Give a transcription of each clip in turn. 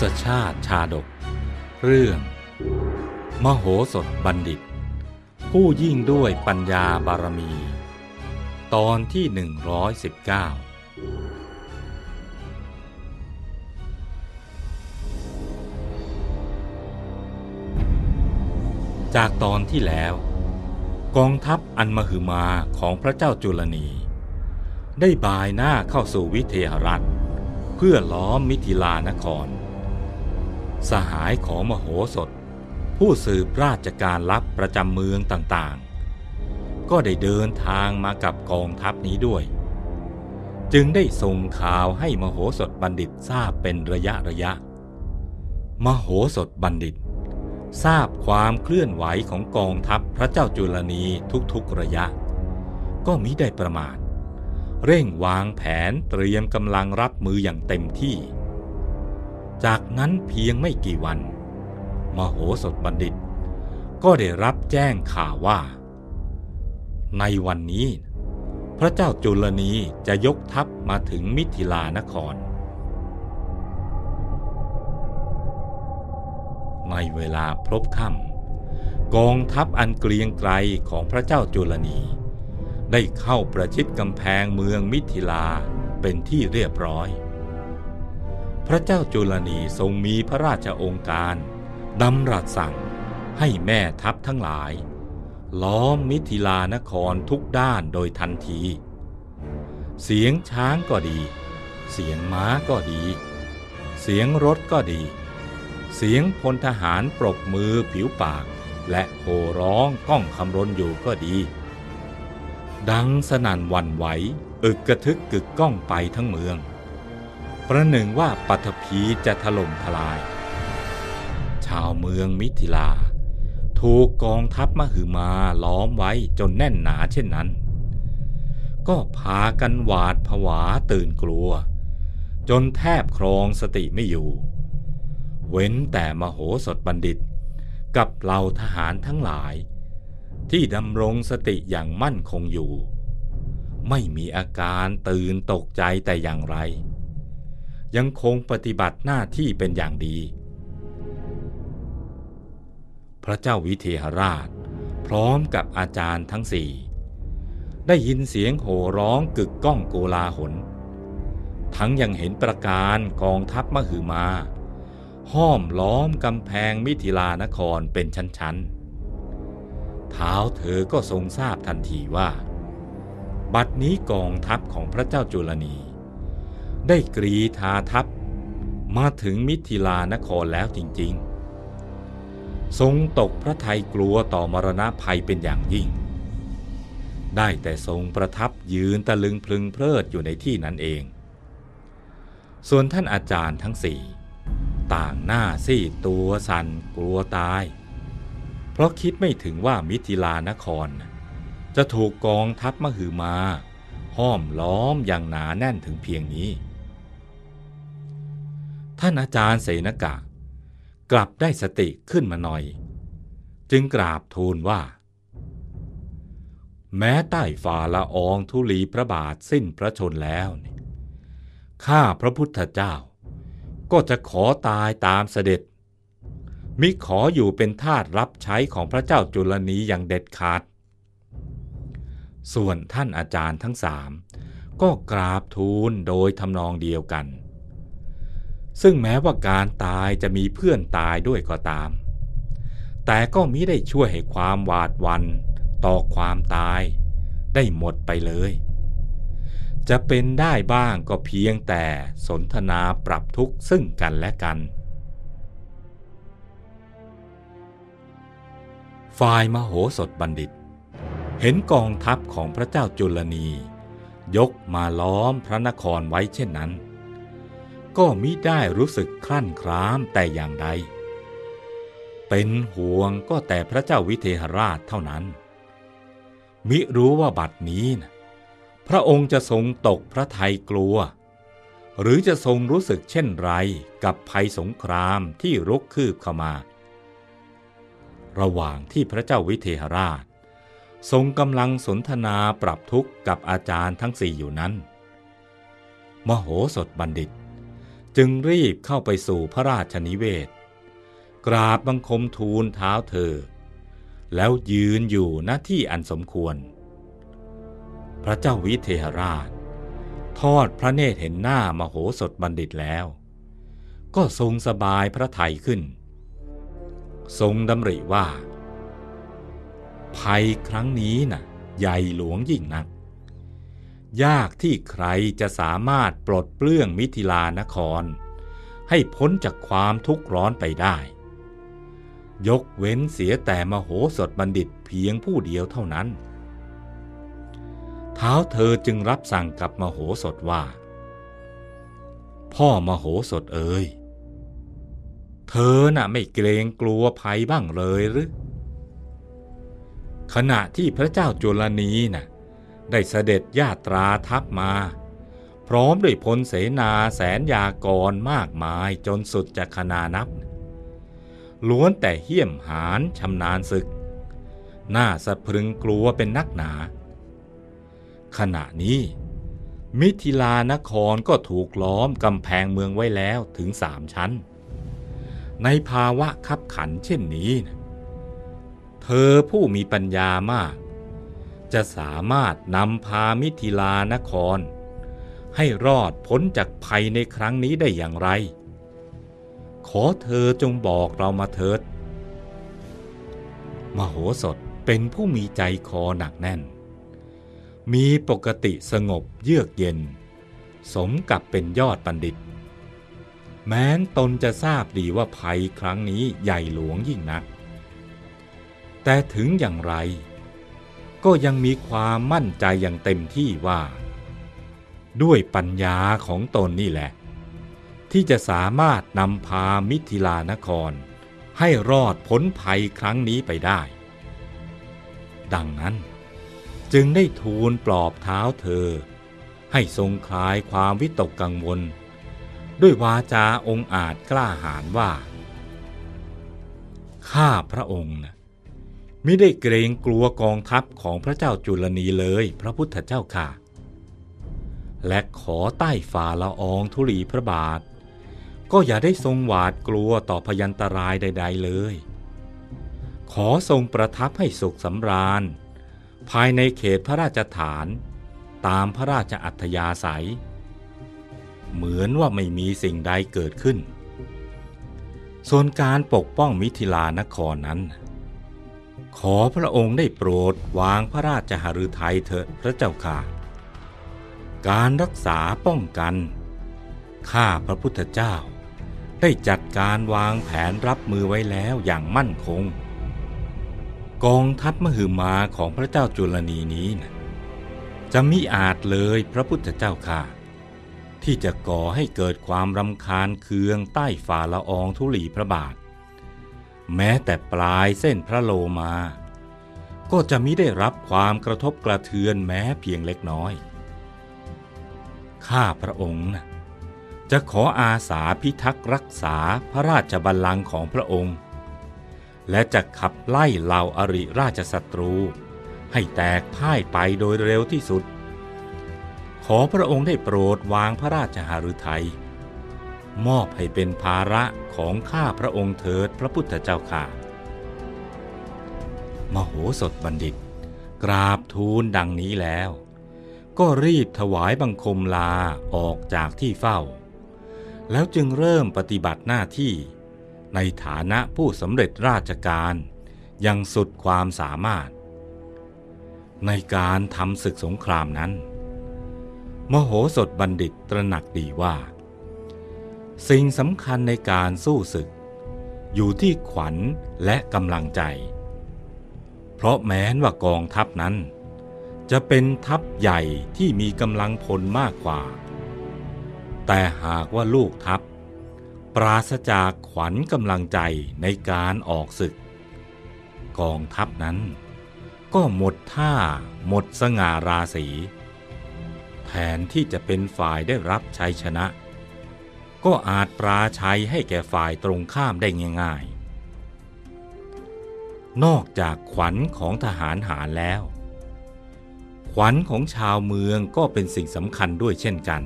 ศชาติชาดก เรื่อง มโหสถบัณฑิต ผู้ยิ่งด้วยปัญญาบารมี ตอนที่ 119 จากตอนที่แล้ว กองทัพอันมหึมาของพระเจ้าจุลนี ได้บายหน้าเข้าสู่วิเทหรัฐเพื่อล้อมมิถิลานคร สหายของมโหสถ ผู้สืบราชการลับประจำเมืองต่างๆ ก็ได้เดินทางมากับกองทัพนี้ด้วย จึงได้ส่งข่าวให้มโหสถบัณฑิตทราบเป็นระยะระยะ มโหสถบัณฑิต ทราบความเคลื่อนไหวของกองทัพพระเจ้าจุลนีทุกๆระยะ ก็มิได้ประมาทเร่งวางแผนเตรียมกำลังรับมืออย่างเต็มที่ จากนั้นเพียงไม่กี่วัน มโหสถบัณฑิต ก็ได้รับแจ้งข่าวว่า ในวันนี้ พระเจ้าจุลนีจะยกทัพมาถึงมิถิลานคร ในเวลาพลบค่ำกองทัพอันเกรียงไกรของพระเจ้าจุลนี ได้เข้าประชิดกำแพงเมืองมิถิลาเป็นที่เรียบร้อย พระเจ้าจุลนีทรงมีพระราชองค์การดำรัสสั่งให้แม่ทัพทั้งหลาย ล้อมมิถิลานครทุกด้านโดยทันที เสียงช้างก็ดี เสียงม้าก็ดี เสียงรถก็ดี เสียงพลทหารปรบมือผิวปาก และโห่ร้องก้องคำรนอยู่ก็ดี ดังสนั่นวันไหว อึกกระทึกกึกก้องไปทั้งเมือง ประหนึ่งว่าปัทภีจะถล่มทลาย ชาวเมืองมิถิลา ถูกกองทัพมหึมาล้อมไว้จนแน่นหนาเช่นนั้น ก็พากันหวาดผวาตื่นกลัว จนแทบครองสติไม่อยู่ เว้นแต่มโหสถบัณฑิต กับเหล่าทหารทั้งหลาย ที่ดำรงสติอย่างมั่นคงอยู่ ไม่มีอาการตื่นตกใจแต่อย่างไร ยังคงปฏิบัติหน้าที่เป็นอย่างดี พระเจ้าวิเทหราช พร้อมกับอาจารย์ทั้งสี่ ได้ยินเสียงโห่ร้องกึกก้องโกลาหล ทั้งยังเห็นประการกองทัพมหึมา ห้อมล้อมกำแพงมิถิลานครเป็นชั้นๆ เท้าเธอก็ทรงทราบทันทีว่า บัดนี้กองทัพของพระเจ้าจุลนี ได้กรีธาทัพ มาถึงมิถิลานครแล้วจริงๆ ทรงตกพระทัยกลัวต่อมรณะภัยเป็นอย่างยิ่ง ได้แต่ทรงประทับยืนตะลึงพลึงเพลิดอยู่ในที่นั้นเอง ส่วนท่านอาจารย์ทั้งสี่ต่างหน้าซีดตัวสัน่นกลัวตาย เพราะคิดไม่ถึงว่ามิถิลานคร จะถูกกองทัพมหึมา ห้อมล้อมอย่างหนาแน่นถึงเพียงนี้ ท่านอาจารย์เสนกะ กลับได้สติขึ้นมาหน่อย จึงกราบทูลว่า แม้ใต้ฝ่าละอองธุลีพระบาทสิ้นพระชนแล้วเนี่ยข้าพระพุทธเจ้า ก็จะขอตายตามเสด็จ มิขออยู่เป็นทาสรับใช้ของพระเจ้าจุลนีอย่างเด็ดขาด ส่วนท่านอาจารย์ทั้งสามก็กราบทูลโดยทำนองเดียวกัน ซึ่งแม้ว่าการตายจะมีเพื่อนตายด้วยก็ตาม แต่ก็มิได้ช่วยให้ความหวาดหวันต่อความตาย ได้หมดไปเลย จะเป็นได้บ้างก็เพียงแต่สนทนาปรับทุกข์ซึ่งกันและกัน ฝ่ายมโหสถบัณฑิต เห็นกองทัพของพระเจ้าจุลนี ยกมาล้อมพระนครไว้เช่นนั้น ก็มิได้รู้สึกคลั่นครามแต่อย่างใด เป็นห่วงก็แต่พระเจ้าวิเทหราชเท่านั้น มิรู้ว่าบัดนี้นะพระองค์จะทรงตกพระทัยกลัว หรือจะทรงรู้สึกเช่นไรกับภัยสงครามที่รุกคืบเข้ามา ระหว่างที่พระเจ้าวิเทหราช ทรงกำลังสนทนาปรับทุกข์กับอาจารย์ทั้งสี่อยู่นั้น มโหสถบัณฑิต จึงรีบเข้าไปสู่พระราชนิเวศ กราบบังคมทูลเท้าเธอ แล้วยืนอยู่หน้าที่อันสมควร พระเจ้าวิเทหราช ทอดพระเนตรเห็นหน้ามโหสถบัณฑิตแล้ว ก็ทรงสบายพระทัยขึ้น ทรงดำริว่า ภัยครั้งนี้น่ะใหญ่หลวงยิ่งนัก ยากที่ใครจะสามารถปลดเปลื้องมิถิลานคร ให้พ้นจากความทุกข์ร้อนไปได้ ยกเว้นเสียแต่มโหสถบัณฑิตเพียงผู้เดียวเท่านั้นเท้าเธอจึงรับสั่งกับมโหสถว่า พ่อมโหสถเอ๋ยเธอน่ะไม่เกรงกลัวภัยบ้างเลยหรือขณะที่พระเจ้าจุลนีน่ะ ได้เสด็จญาตราทัพมา พร้อมด้วยพลเสนาแสนยากรมากมายจนสุดจะขนานับ ล้วนแต่เหี้ยมหานชำนาญศึก น่าสะพรึงกลัวเป็นนักหนา ขณะนี้ มิถิลานครก็ถูกล้อมกำแพงเมืองไว้แล้วถึงสามชั้น ในภาวะคับขันเช่นนี้นะเธอผู้มีปัญญามาก จะสามารถนำพามิถิลานคร ให้รอดพ้นจากภัยในครั้งนี้ได้อย่างไร ขอเธอจงบอกเรามาเถิด มโหสถเป็นผู้มีใจคอหนักแน่น มีปกติสงบเยือกเย็น สมกับเป็นยอดบัณฑิต แม้นตนจะทราบดีว่าภัยครั้งนี้ใหญ่หลวงยิ่งนัก แต่ถึงอย่างไร ก็ยังมีความมั่นใจอย่างเต็มที่ว่า ด้วยปัญญาของตนนี่แหละ ที่จะสามารถนำพามิถิลานคร ให้รอดพ้นภัยครั้งนี้ไปได้ ดังนั้นจึงได้ทูลปลอบเท้าเธอ ให้ทรงคลายความวิตกกังวล ด้วยวาจาองค์อาจกล้าหาญว่า ข้าพระองค์นะ ม่ได้เกรงกลัวกองทัพของพระเจ้าจุลนีเลยพระพุทธเจ้าค่ะ และขอใต้ฝ่าละอองธุลีพระบาท ก็อย่าได้ทรงหวาดกลัวต่อพยันตรายใด ๆเลย ขอทรงประทับให้สุขสำราญ ภายในเขตพระราชฐาน ตามพระราชอัธยาศัย เหมือนว่าไม่มีสิ่งใดเกิดขึ้น ส่วนการปกป้องมิถิลานครนั้น ขอพระองค์ได้โปรดวางพระราชหฤทัยเถิดพระเจ้าค่ะ การรักษาป้องกัน ข้าพระพุทธเจ้า ได้จัดการวางแผนรับมือไว้แล้วอย่างมั่นคง กองทัพมหึมาของพระเจ้าจุลนีนี้นะจะมิอาจเลยพระพุทธเจ้าค่ะ ที่จะก่อให้เกิดความรำคาญเคืองใต้ฝ่าละอองธุลีพระบาท แม้แต่ปลายเส้นพระโลมา ก็จะมิได้รับความกระทบกระเทือนแม้เพียงเล็กน้อย ข้าพระองค์จะขออาสาพิทักษ์รักษาพระราชบัลลังก์ของพระองค์ และจะขับไล่เหล่าอริราชศัตรู ให้แตกพ่ายไปโดยเร็วที่สุด ขอพระองค์ได้โปรดวางพระราชหฤทัย มอบให้เป็นภาระของข้าพระองค์เถิดพระพุทธเจ้าค่ะ มโหสถบัณฑิต กราบทูลดังนี้แล้ว ก็รีบถวายบังคมลาออกจากที่เฝ้า แล้วจึงเริ่มปฏิบัติหน้าที่ ในฐานะผู้สำเร็จราชการยังสุดความสามารถ ในการทำศึกสงครามนั้น มโหสถบัณฑิตตระหนักดีว่า สิ่งสำคัญในการสู้ศึก อยู่ที่ขวัญและกำลังใจ เพราะแม้นว่ากองทัพนั้น จะเป็นทัพใหญ่ที่มีกำลังพลมากกว่า แต่หากว่าลูกทัพ ปราศจากขวัญกำลังใจในการออกศึก กองทัพนั้น ก็หมดท่าหมดสง่าราศีแทนที่จะเป็นฝ่ายได้รับชัยชนะ ก็อาจปราชัยให้แก่ฝ่ายตรงข้ามได้ง่าย ๆ นอกจากขวัญของทหารหารแล้ว ขวัญของชาวเมืองก็เป็นสิ่งสำคัญด้วยเช่นกัน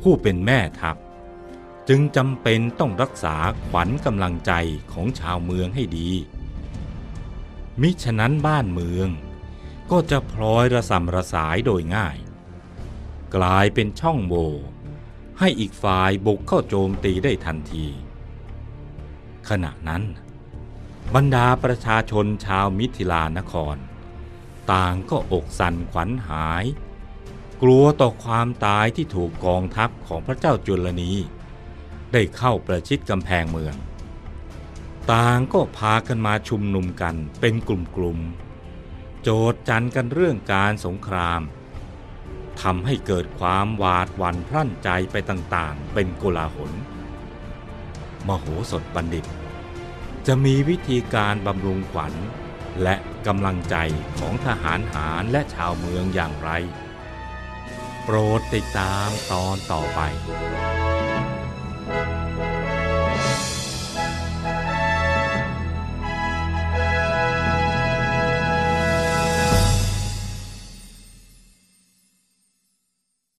ผู้เป็นแม่ทัพจึงจำเป็นต้องรักษาขวัญกำลังใจของชาวเมืองให้ดี มิฉะนั้นบ้านเมืองก็จะพลอยระสำระสายโดยง่าย กลายเป็นช่องโหว่ ให้อีกฝ่ายบุกเข้าโจมตีได้ทันที ขณะนั้น บรรดาประชาชนชาวมิถิลานคร ต่างก็อกสั่นขวัญหาย กลัวต่อความตายที่ถูกกองทัพของพระเจ้าจุลนี ได้เข้าประชิดกำแพงเมือง ต่างก็พากันมาชุมนุมกันเป็นกลุ่มๆโจดจันกันเรื่องการสงคราม ทำให้เกิดความหวาดหวั่นพรั่นใจไปต่างๆ เป็นกลาหลมโหสถบัณฑิต จะมีวิธีการบำรุงขวัญ และกำลังใจของทหารหารและชาวเมืองอย่างไร โปรดติดตามตอนต่อไป